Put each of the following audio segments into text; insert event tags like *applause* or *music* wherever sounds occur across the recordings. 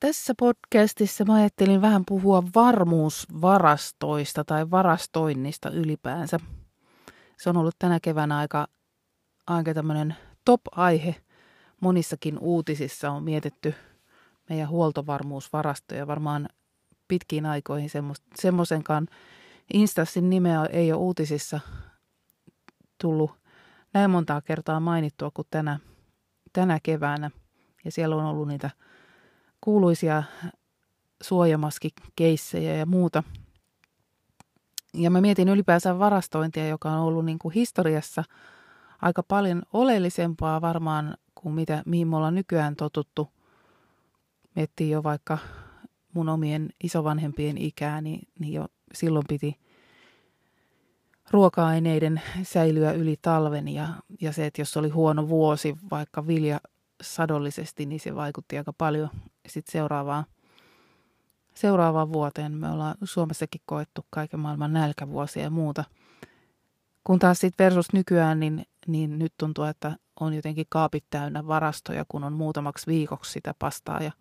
Tässä podcastissa mä ajattelin vähän puhua varmuusvarastoista tai varastoinnista ylipäänsä. Se on ollut tänä keväänä aika, aika tämmöinen top-aihe. Monissakin uutisissa on mietitty meidän huoltovarmuusvarastoja. Varmaan pitkiin aikoihin semmoisenkaan instanssin nimeä ei ole uutisissa tullut näin montaa kertaa mainittua kuin tänä, tänä keväänä. Ja siellä on ollut niitä kuuluisia suojamaskikeissejä ja muuta. Ja mä mietin ylipäänsä varastointia, joka on ollut niin kuin historiassa aika paljon oleellisempaa varmaan kuin mitä, mihin me ollaan nykyään totuttu. Miettii jo vaikka mun omien isovanhempien ikää, niin, niin jo silloin piti ruoka-aineiden säilyä yli talven ja, ja se, että jos oli huono vuosi vaikka vilja sadollisesti, niin se vaikutti aika paljon sitten seuraavaan, seuraavaan vuoteen. Me ollaan Suomessakin koettu kaiken maailman nälkävuosia ja muuta. Kun taas sitten versus nykyään, niin, niin nyt tuntuu, että on jotenkin kaapit täynnä varastoja, kun on muutamaksi viikoksi sitä pastaa ja,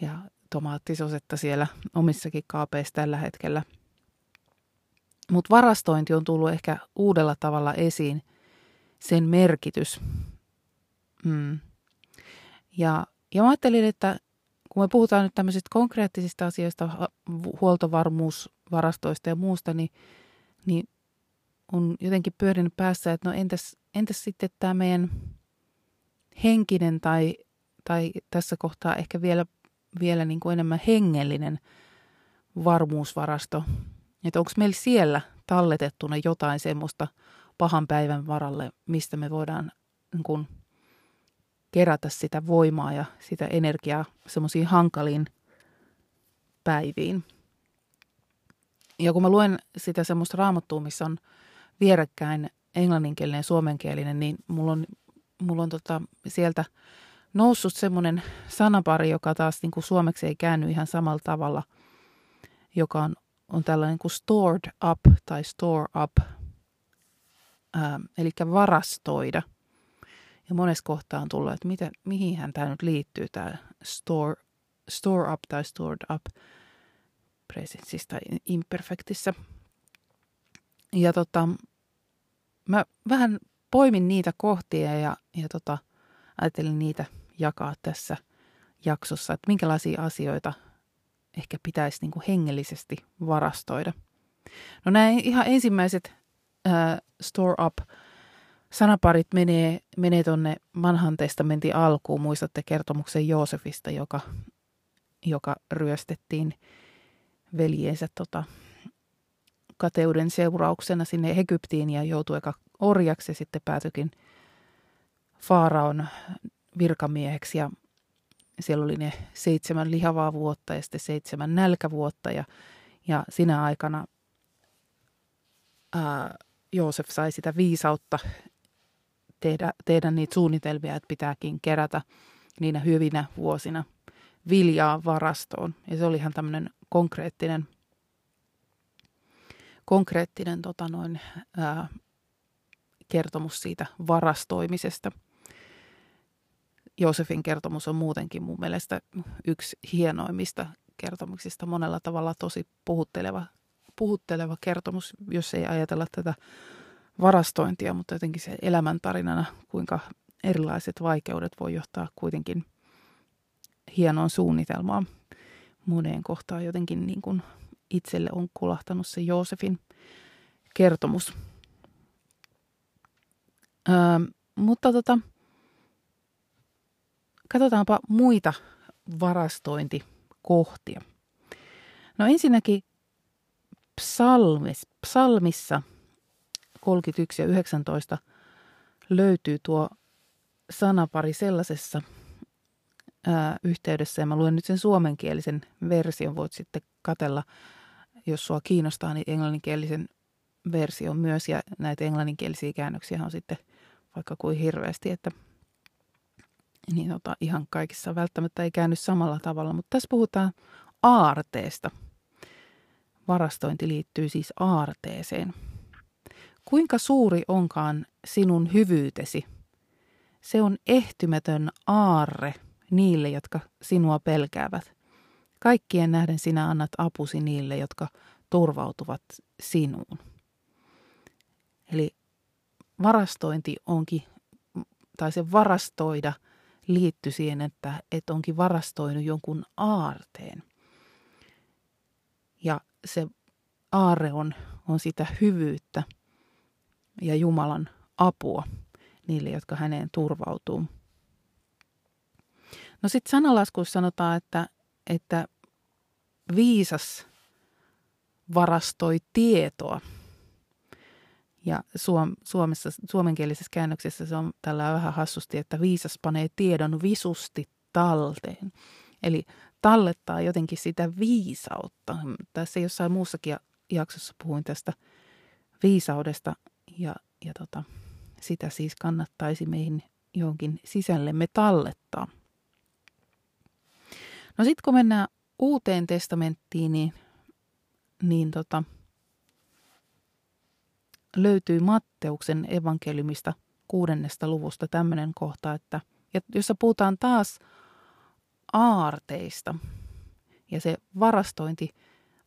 ja tomaattisosetta siellä omissakin kaapeissa tällä hetkellä. Mutta varastointi on tullut ehkä uudella tavalla esiin, sen merkitys. Mm. Ja, ja mä ajattelin, että kun me puhutaan nyt tämmöisistä konkreettisista asioista, huoltovarmuusvarastoista ja muusta, niin, niin on jotenkin pyörinyt päässä, että no entäs, entäs sitten tämä meidän henkinen tai, tai tässä kohtaa ehkä vielä, vielä niin kuin enemmän hengellinen varmuusvarasto. Että onko meillä siellä talletettuna jotain semmoista pahan päivän varalle, mistä me voidaan niin kuin kerätä sitä voimaa ja sitä energiaa semmoisiin hankaliin päiviin. Ja kun mä luen sitä semmoista raamattua, missä on vierekkäin englanninkielinen ja suomenkielinen, niin mulla on, mulla on tota sieltä noussut semmoinen sanapari, joka taas niin kuin suomeksi ei käänny ihan samalla tavalla, joka on, on tällainen kuin stored up tai store up, ää, eli varastoida – ja monessa kohtaa on tullut, että miten, mihin tämä nyt liittyy, tämä store, store up tai stored up presenssissä tai imperfectissä. Ja tota, mä vähän poimin niitä kohtia ja, ja tota, ajattelin niitä jakaa tässä jaksossa, että minkälaisia asioita ehkä pitäisi niin kuin hengellisesti varastoida. No näin ihan ensimmäiset äh, store up – sanaparit menee, menee tuonne Manhan testamentin alkuun. Muistatte kertomuksen Joosefista, joka, joka ryöstettiin veljensä tota, kateuden seurauksena sinne Egyptiin ja joutui eka orjaksi ja sitten päätyikin Faaraon virkamieheksi ja siellä oli ne seitsemän lihavaa vuotta ja sitten seitsemän nälkävuotta ja, ja sinä aikana ää, Joosef sai sitä viisautta tehdä, tehdä niitä suunnitelmia, että pitääkin kerätä niinä hyvinä vuosina viljaa varastoon. Ja se oli ihan tämmöinen konkreettinen, konkreettinen tota noin, ää, kertomus siitä varastoimisesta. Joosefin kertomus on muutenkin mun mielestä yksi hienoimmista kertomuksista, monella tavalla tosi puhutteleva, puhutteleva kertomus, jos ei ajatella tätä varastointia, mutta jotenkin se elämäntarinana, kuinka erilaiset vaikeudet voi johtaa kuitenkin hienoon suunnitelmaan. Moneen kohtaan jotenkin niin kuin itselle on kulahtanut se Joosefin kertomus. Öö, mutta tota, katsotaanpa muita varastointikohtia. No ensinnäkin psalmis, psalmissa – 31 ja 19 löytyy tuo sanapari sellaisessa ää, yhteydessä, ja mä luen nyt sen suomenkielisen version, voit sitten katella, jos sua kiinnostaa, niin englanninkielisen version myös, ja näitä englanninkielisiä käännöksiä on sitten vaikka kuin hirveästi, että niin tota, ihan kaikissa välttämättä ei käänny samalla tavalla, mutta tässä puhutaan aarteesta. Varastointi liittyy siis aarteeseen. Kuinka suuri onkaan sinun hyvyytesi? Se on ehtymätön aarre niille, jotka sinua pelkäävät. Kaikkien nähden sinä annat apusi niille, jotka turvautuvat sinuun. Eli varastointi onkin, tai se varastoida liittyy siihen, että, että onkin varastoinut jonkun aarteen. Ja se aarre on, on sitä hyvyyttä ja Jumalan apua niille, jotka häneen turvautuu. No sitten sanalaskuissa sanotaan, että, että viisas varastoi tietoa. Ja suom, Suomessa, suomenkielisessä käännöksessä se on tällä vähän hassusti, että viisas panee tiedon visusti talteen. Eli tallettaa jotenkin sitä viisautta. Tässä jossain muussakin jaksossa puhuin tästä viisaudesta ja, ja tota, sitä siis kannattaisi meihin johonkin sisällemme tallettaa. No sitten kun mennään uuteen testamenttiin, niin, niin tota, löytyy Matteuksen evankeliumista kuudennesta luvusta tämmöinen kohta, että jossa puhutaan taas aarteista. Ja se varastointi,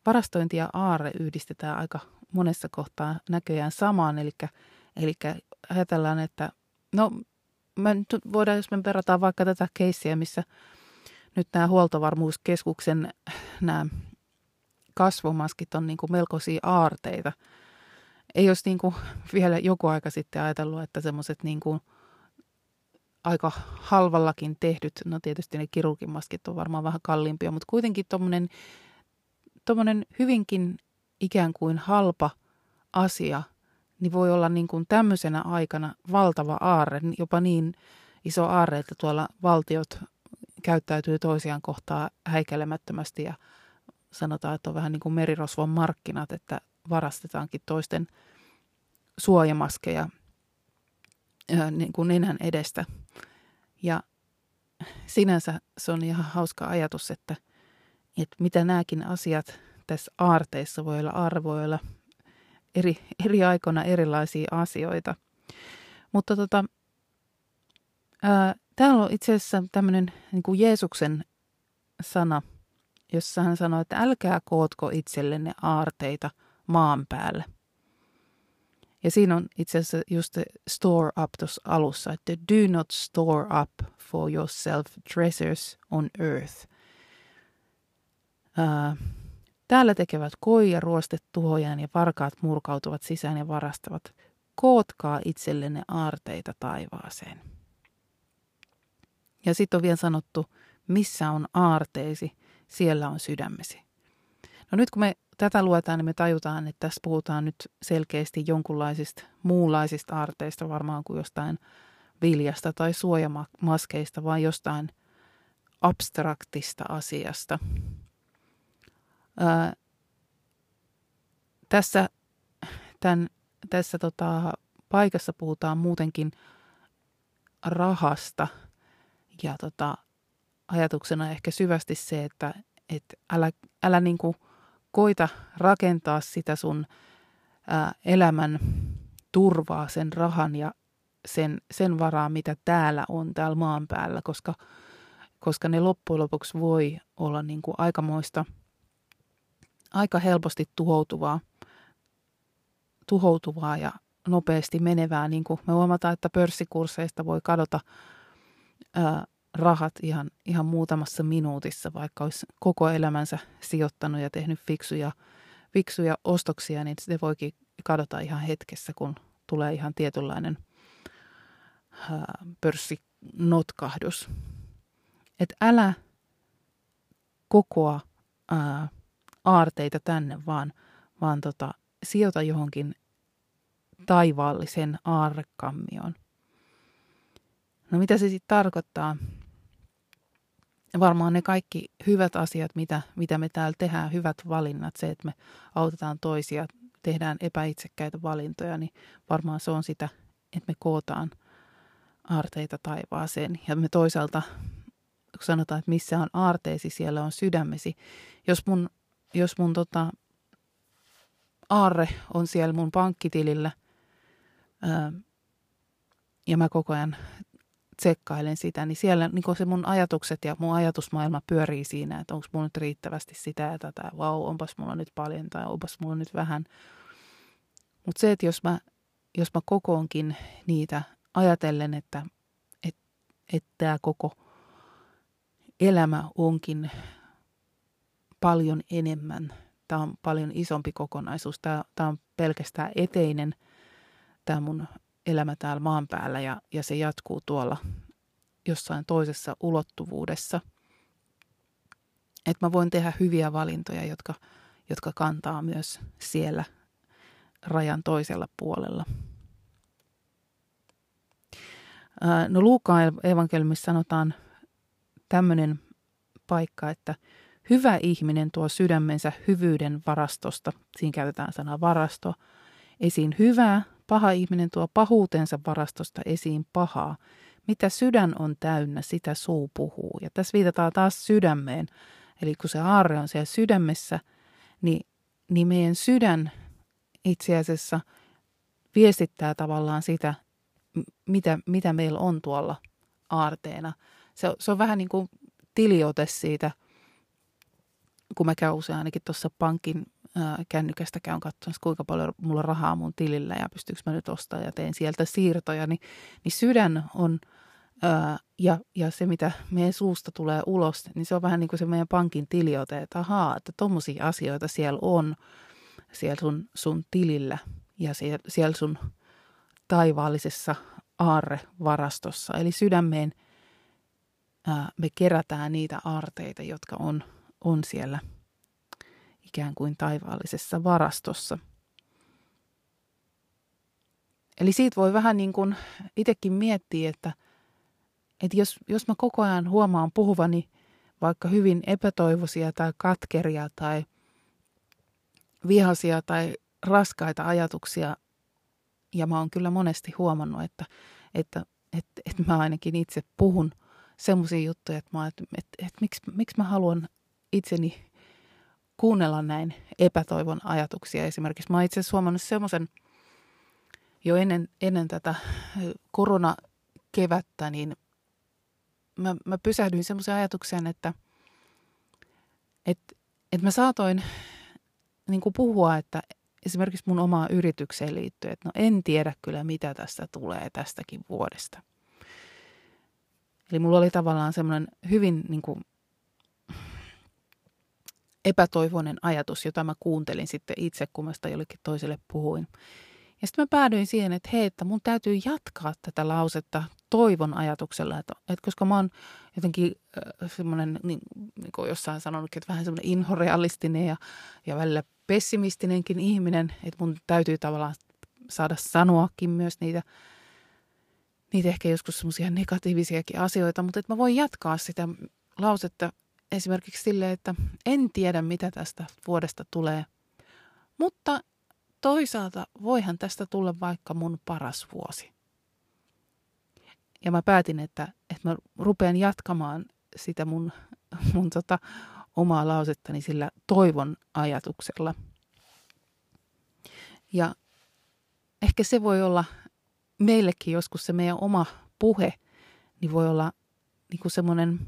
varastointi ja aarre yhdistetään aika monessa kohtaa näköjään samaan. Eli, eli ajatellaan, että no me nyt voidaan, jos me verrataan vaikka tätä keissiä, missä nyt nämä huoltovarmuuskeskuksen nämä kasvomaskit on niin kuin melkoisia aarteita. Ei olisi niin kuin vielä joku aika sitten ajatellut, että semmoiset niin kuin aika halvallakin tehdyt, no tietysti ne kirurgimaskit on varmaan vähän kalliimpia, mutta kuitenkin tuommoinen hyvinkin ikään kuin halpa asia, niin voi olla niin kuin tämmöisenä aikana valtava aarre, jopa niin iso aarre, että tuolla valtiot käyttäytyy toisiaan kohtaa häikelemättömästi ja sanotaan, että on vähän niin kuin merirosvon markkinat, että varastetaankin toisten suojamaskeja niin kuin nenän edestä. Ja sinänsä se on ihan hauska ajatus, että, että mitä nämäkin asiat tässä aarteissa voi olla arvoilla eri, eri aikoina erilaisia asioita. Mutta tota, ää, täällä on itse asiassa tämmöinen niin kuin Jeesuksen sana, jossa hän sanoi, että älkää kootko itsellenne aarteita maan päälle. Ja siinä on itse asiassa just store up tuossa alussa, että do not store up for yourself treasures on earth. Ää, Täällä tekevät koi ja ruostet tuhojaan ja varkaat murkautuvat sisään ja varastavat. Kootkaa itsellenne aarteita taivaaseen. Ja sitten on vielä sanottu, missä on aarteisi, siellä on sydämesi. No nyt kun me tätä luetaan, niin me tajutaan, että tässä puhutaan nyt selkeästi jonkunlaisista muunlaisista aarteista, varmaan kuin jostain viljasta tai suojamaskeista, vai jostain abstraktista asiasta, Ää, tässä tämän, tässä tota, paikassa puhutaan muutenkin rahasta. Ja tota, ajatuksena ehkä syvästi se, että et älä, älä niinku koita rakentaa sitä sun ää, elämän turvaa sen rahan ja sen, sen varaa, mitä täällä on täällä maan päällä, koska, koska ne loppujen lopuksi voi olla niinku aikamoista – aika helposti tuhoutuvaa, tuhoutuvaa ja nopeasti menevää. Niin kuin me huomataan, että pörssikursseista voi kadota ää, rahat ihan, ihan muutamassa minuutissa, vaikka olisi koko elämänsä sijoittanut ja tehnyt fiksuja, fiksuja ostoksia, niin se voikin kadota ihan hetkessä, kun tulee ihan tietynlainen ää, pörssinotkahdus. Että älä kokoa ää, aarteita tänne, vaan, vaan tota, sijoita johonkin taivaallisen aarrekammion. No mitä se sitten tarkoittaa? Varmaan ne kaikki hyvät asiat, mitä, mitä me täällä tehdään, hyvät valinnat, se, että me autetaan toisia, tehdään epäitsekkäitä valintoja, niin varmaan se on sitä, että me kootaan aarteita taivaaseen. Ja me toisaalta, kun sanotaan, että missä on aarteesi, siellä on sydämesi. Jos mun, jos mun tota, aarre on siellä mun pankkitilillä ää, ja mä koko ajan tsekkailen sitä, niin siellä niin se mun ajatukset ja mun ajatusmaailma pyörii siinä, että onko mulla nyt riittävästi sitä ja tätä, vau, wow, onpas mulla nyt paljon tai onpas mulla nyt vähän. Mutta se, että jos mä, jos mä kokoonkin niitä ajatellen, että että että tämä koko elämä onkin paljon enemmän, tämä on paljon isompi kokonaisuus, tämä, tämä on pelkästään eteinen, tämä mun elämä täällä maan päällä ja, ja se jatkuu tuolla jossain toisessa ulottuvuudessa. Että mä voin tehdä hyviä valintoja, jotka, jotka kantaa myös siellä rajan toisella puolella. No Luukaan evankeliumissa sanotaan tämmöinen paikka, että hyvä ihminen tuo sydämensä hyvyyden varastosta, siinä käytetään sanaa varasto, esiin hyvää, Paha ihminen tuo pahuutensa varastosta esiin pahaa. Mitä sydän on täynnä, sitä suu puhuu. Ja tässä viitataan taas sydämeen. Eli kun se aarre on siellä sydämessä, niin, niin meidän sydän itse asiassa viestittää tavallaan sitä, mitä, mitä meillä on tuolla aarteena. Se, se on vähän niin kuin tiliote siitä, kun mä käyn usein ainakin tuossa pankin kännykästä käyn katsomassa, kuinka paljon mulla rahaa mun tilillä ja pystyykö mä nyt ostamaan ja teen sieltä siirtoja, niin, niin sydän on ää, ja, ja se, mitä meidän suusta tulee ulos, niin se on vähän niin kuin se meidän pankin tiliote, että ahaa, että tommosia asioita siellä on siellä sun, sun tilillä ja siellä, siellä sun taivaallisessa aarrevarastossa. Eli sydämeen ää, me kerätään niitä aarteita, jotka on, on siellä – ikään kuin taivaallisessa varastossa. Eli siitä voi vähän niin kuin itsekin miettiä, että, että jos, jos mä koko ajan huomaan puhuvani vaikka hyvin epätoivoisia tai katkeria tai vihaisia tai raskaita ajatuksia, ja mä oon kyllä monesti huomannut, että, että, että, että mä ainakin itse puhun semmoisia juttuja, että, mä, että, että, että miksi, miksi mä haluan itseni kuunnella näin epätoivon ajatuksia. Esimerkiksi mä itse huomannut semmoisen jo ennen, ennen tätä koronakevättä, niin mä, mä pysähdyin semmoiseen ajatukseen, että et, et mä saatoin niin kuin puhua, että esimerkiksi mun omaa yritykseen liittyen, että no en tiedä kyllä mitä tästä tulee tästäkin vuodesta. Eli mulla oli tavallaan semmoinen hyvin niin kuin epätoivoinen ajatus, jota mä kuuntelin sitten itse, kun mä sitä jollekin toiselle puhuin. Ja sitten mä päädyin siihen, että hei, että mun täytyy jatkaa tätä lausetta toivon ajatuksella, että, että koska mä oon jotenkin äh, semmoinen, niin, niin kuin jossain sanonutkin, että vähän semmoinen inhorealistinen ja, ja välillä pessimistinenkin ihminen, että mun täytyy tavallaan saada sanoakin myös niitä, niitä ehkä joskus semmoisia negatiivisiakin asioita, mutta että mä voin jatkaa sitä lausetta esimerkiksi silleen, että en tiedä mitä tästä vuodesta tulee, mutta toisaalta voihan tästä tulla vaikka mun paras vuosi. Ja mä päätin, että, että mä rupean jatkamaan sitä mun, mun tota, omaa lausettani sillä toivon ajatuksella. Ja ehkä se voi olla meillekin joskus se meidän oma puhe, niin voi olla niin semmoinen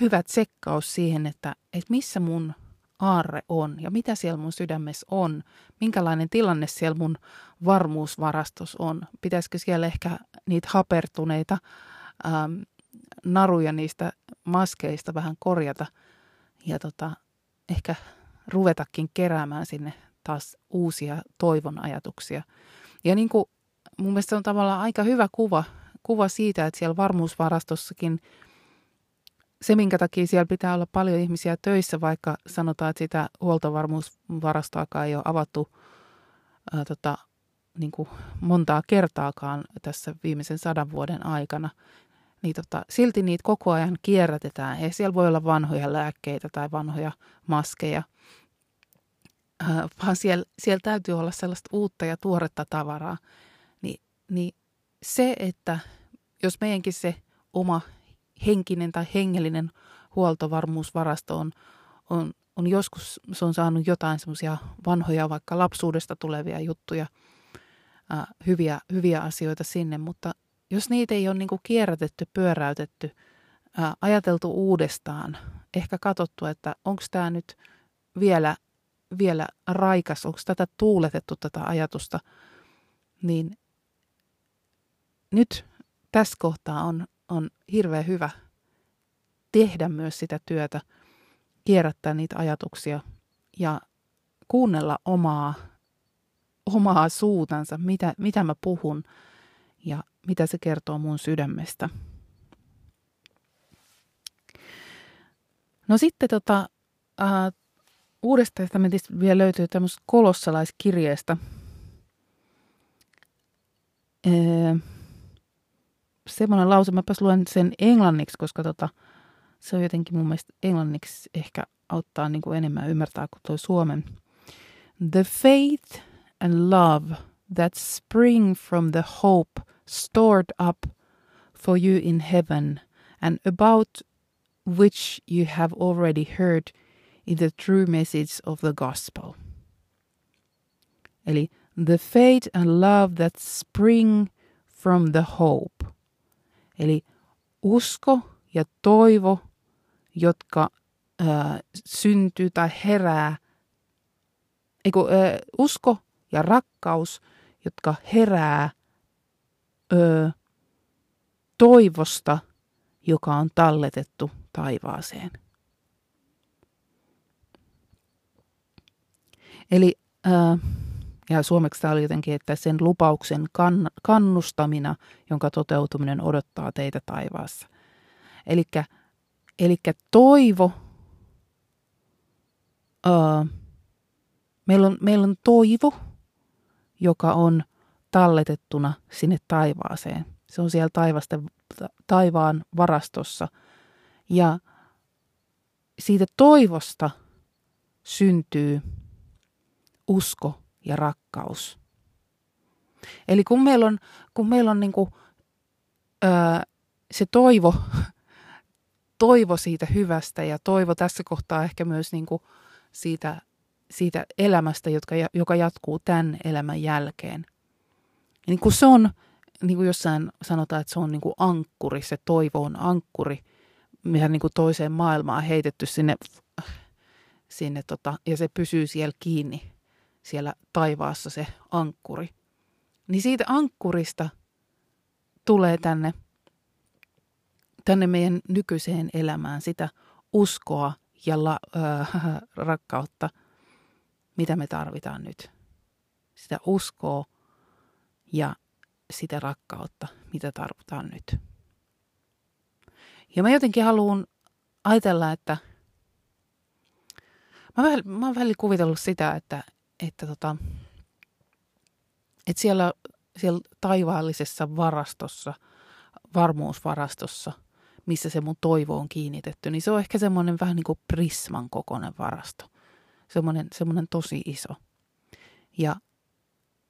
hyvä tsekkaus siihen, että, että missä mun aarre on ja mitä siellä mun sydämessä on, minkälainen tilanne siellä mun varmuusvarastos on. Pitäisikö siellä ehkä niitä hapertuneita ähm, naruja niistä maskeista vähän korjata ja tota, ehkä ruvetakin keräämään sinne taas uusia toivon ajatuksia. Ja niin kuin mun mielestä on tavallaan aika hyvä kuva, kuva siitä, että siellä varmuusvarastossakin – se, minkä takia siellä pitää olla paljon ihmisiä töissä, vaikka sanotaan, että sitä huoltovarmuusvarastoakaan ei ole avattu ää, tota, niin kuin montaa kertaakaan tässä viimeisen sadan vuoden aikana, niin tota, silti niitä koko ajan kierrätetään. Ja siellä voi olla vanhoja lääkkeitä tai vanhoja maskeja, äh, vaan siellä, siellä täytyy olla sellaista uutta ja tuoretta tavaraa. Ni, niin se, että jos meidänkin se oma henkinen tai hengellinen huoltovarmuusvarasto on, on, on joskus, se on saanut jotain semmoisia vanhoja vaikka lapsuudesta tulevia juttuja, ää, hyviä, hyviä asioita sinne, mutta jos niitä ei ole niin kuin kierrätetty, pyöräytetty, ää, ajateltu uudestaan, ehkä katsottu, että onko tämä nyt vielä, vielä raikas, onko tätä tuuletettu tätä ajatusta, niin nyt tässä kohtaa on, on hirveän hyvä tehdä myös sitä työtä, kierrättää niitä ajatuksia ja kuunnella omaa, omaa suutansa, mitä, mitä mä puhun ja mitä se kertoo mun sydämestä. No sitten tota, äh, Uudesta testamentista vielä löytyy tämmöistä kolossalaiskirjeestä. Äh, semmoinen lause, mäpäs luen sen englanniksi, koska tota, se on jotenkin mun mielestä englanniksi ehkä auttaa niin kuin enemmän ymmärtää kuin tuo suomen. The faith and love that spring from the hope stored up for you in heaven and about which you have already heard in the true message of the gospel. Eli the faith and love that spring from the hope. Eli usko ja toivo, jotka ö, syntyy tai herää, eiku, ö, usko ja rakkaus, jotka herää ö, toivosta, joka on talletettu taivaaseen. Eli ö, ja suomeksi tämä oli jotenkin, että sen lupauksen kann, kannustamina, jonka toteutuminen odottaa teitä taivaassa. Eli toivo, öö, meillä, on, meillä on toivo, joka on talletettuna sinne taivaaseen. Se on siellä taivasten, taivaan varastossa. Ja siitä toivosta syntyy usko ja rakkaus. Eli kun meillä on, kun meillä on niin kuin, öö, se toivo, *laughs* toivo siitä hyvästä ja toivo tässä kohtaa ehkä myös niin kuin siitä, siitä elämästä, jotka, joka jatkuu tämän elämän jälkeen. Niin kuin se on, niin kuin jossain sanotaan, että se on niin kuin ankkuri, se toivo on ankkuri, mikä niin kuin toiseen maailmaan heitetty sinne, sinne tota, ja se pysyy siellä kiinni siellä taivaassa se ankkuri. Niin siitä ankkurista tulee tänne, tänne meidän nykyiseen elämään sitä uskoa ja la, äh, *laughs* rakkautta, mitä me tarvitaan nyt. Sitä uskoa ja sitä rakkautta, mitä tarvitaan nyt. Ja mä jotenkin haluan ajatella, että mä, oon välillä kuvitellut sitä, että, että, tota, että siellä, siellä taivaallisessa varastossa, varmuusvarastossa, missä se mun toivo on kiinnitetty, niin se on ehkä semmoinen vähän niin kuin prisman kokoinen varasto. Semmoinen, semmoinen tosi iso. Ja,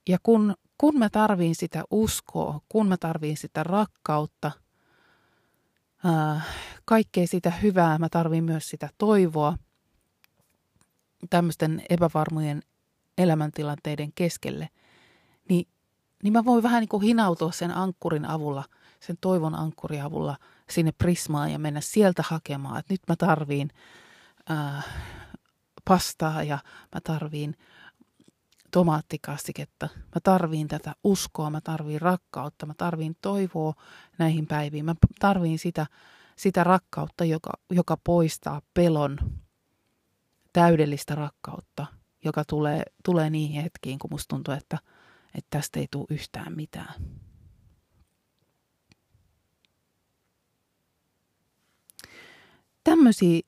ja kun, kun mä tarviin sitä uskoa, kun mä tarviin sitä rakkautta, ää, kaikkea sitä hyvää, mä tarviin myös sitä toivoa, tämmöisten epävarmojen elämäntilanteiden keskelle, niin, niin mä voin vähän niin kuin hinautua sen ankkurin avulla, sen toivon ankkurin avulla sinne prismaan ja mennä sieltä hakemaan, että nyt mä tarviin ää, pastaa ja mä tarviin tomaattikastiketta. Mä tarviin tätä uskoa, mä tarviin rakkautta, mä tarviin toivoa näihin päiviin. Mä tarviin sitä, sitä rakkautta, joka, joka poistaa pelon, täydellistä rakkautta – joka tulee, tulee niihin hetkiin, kun musta tuntuu, että, että tästä ei tule yhtään mitään. Tämmöisiä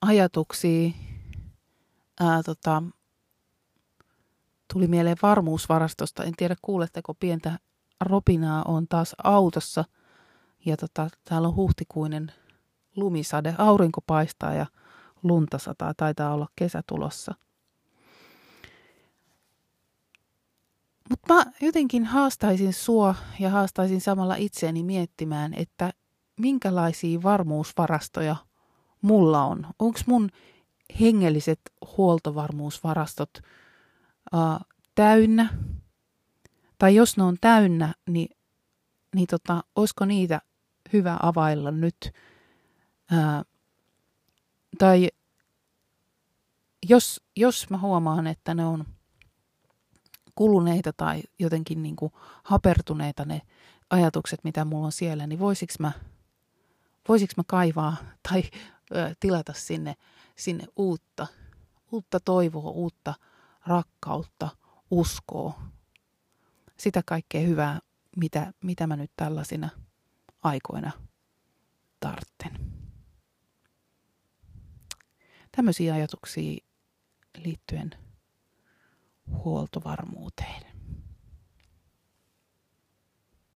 ajatuksia ää, tota, tuli mieleen varmuusvarastosta. En tiedä, kuuletteko pientä ropinaa on taas autossa. Ja tota, täällä on huhtikuinen lumisade. Aurinko paistaa ja lunta sataa. Taitaa olla kesä tulossa. Mutta mä jotenkin haastaisin sua ja haastaisin samalla itseäni miettimään, että minkälaisia varmuusvarastoja mulla on. Onko mun hengelliset huoltovarmuusvarastot ää, täynnä? Tai jos ne on täynnä, niin, niin tota, olisiko niitä hyvä availla nyt? Ää, tai jos, jos mä huomaan, että ne on kuluneita tai jotenkin niin kuin hapertuneita ne ajatukset, mitä mulla on siellä, niin voisiko mä, voisiko mä kaivaa tai ö, tilata sinne, sinne uutta, uutta toivoa, uutta rakkautta, uskoa, sitä kaikkea hyvää, mitä, mitä mä nyt tällaisina aikoina tartten. Tämmöisiä ajatuksia liittyen huoltovarmuuteen.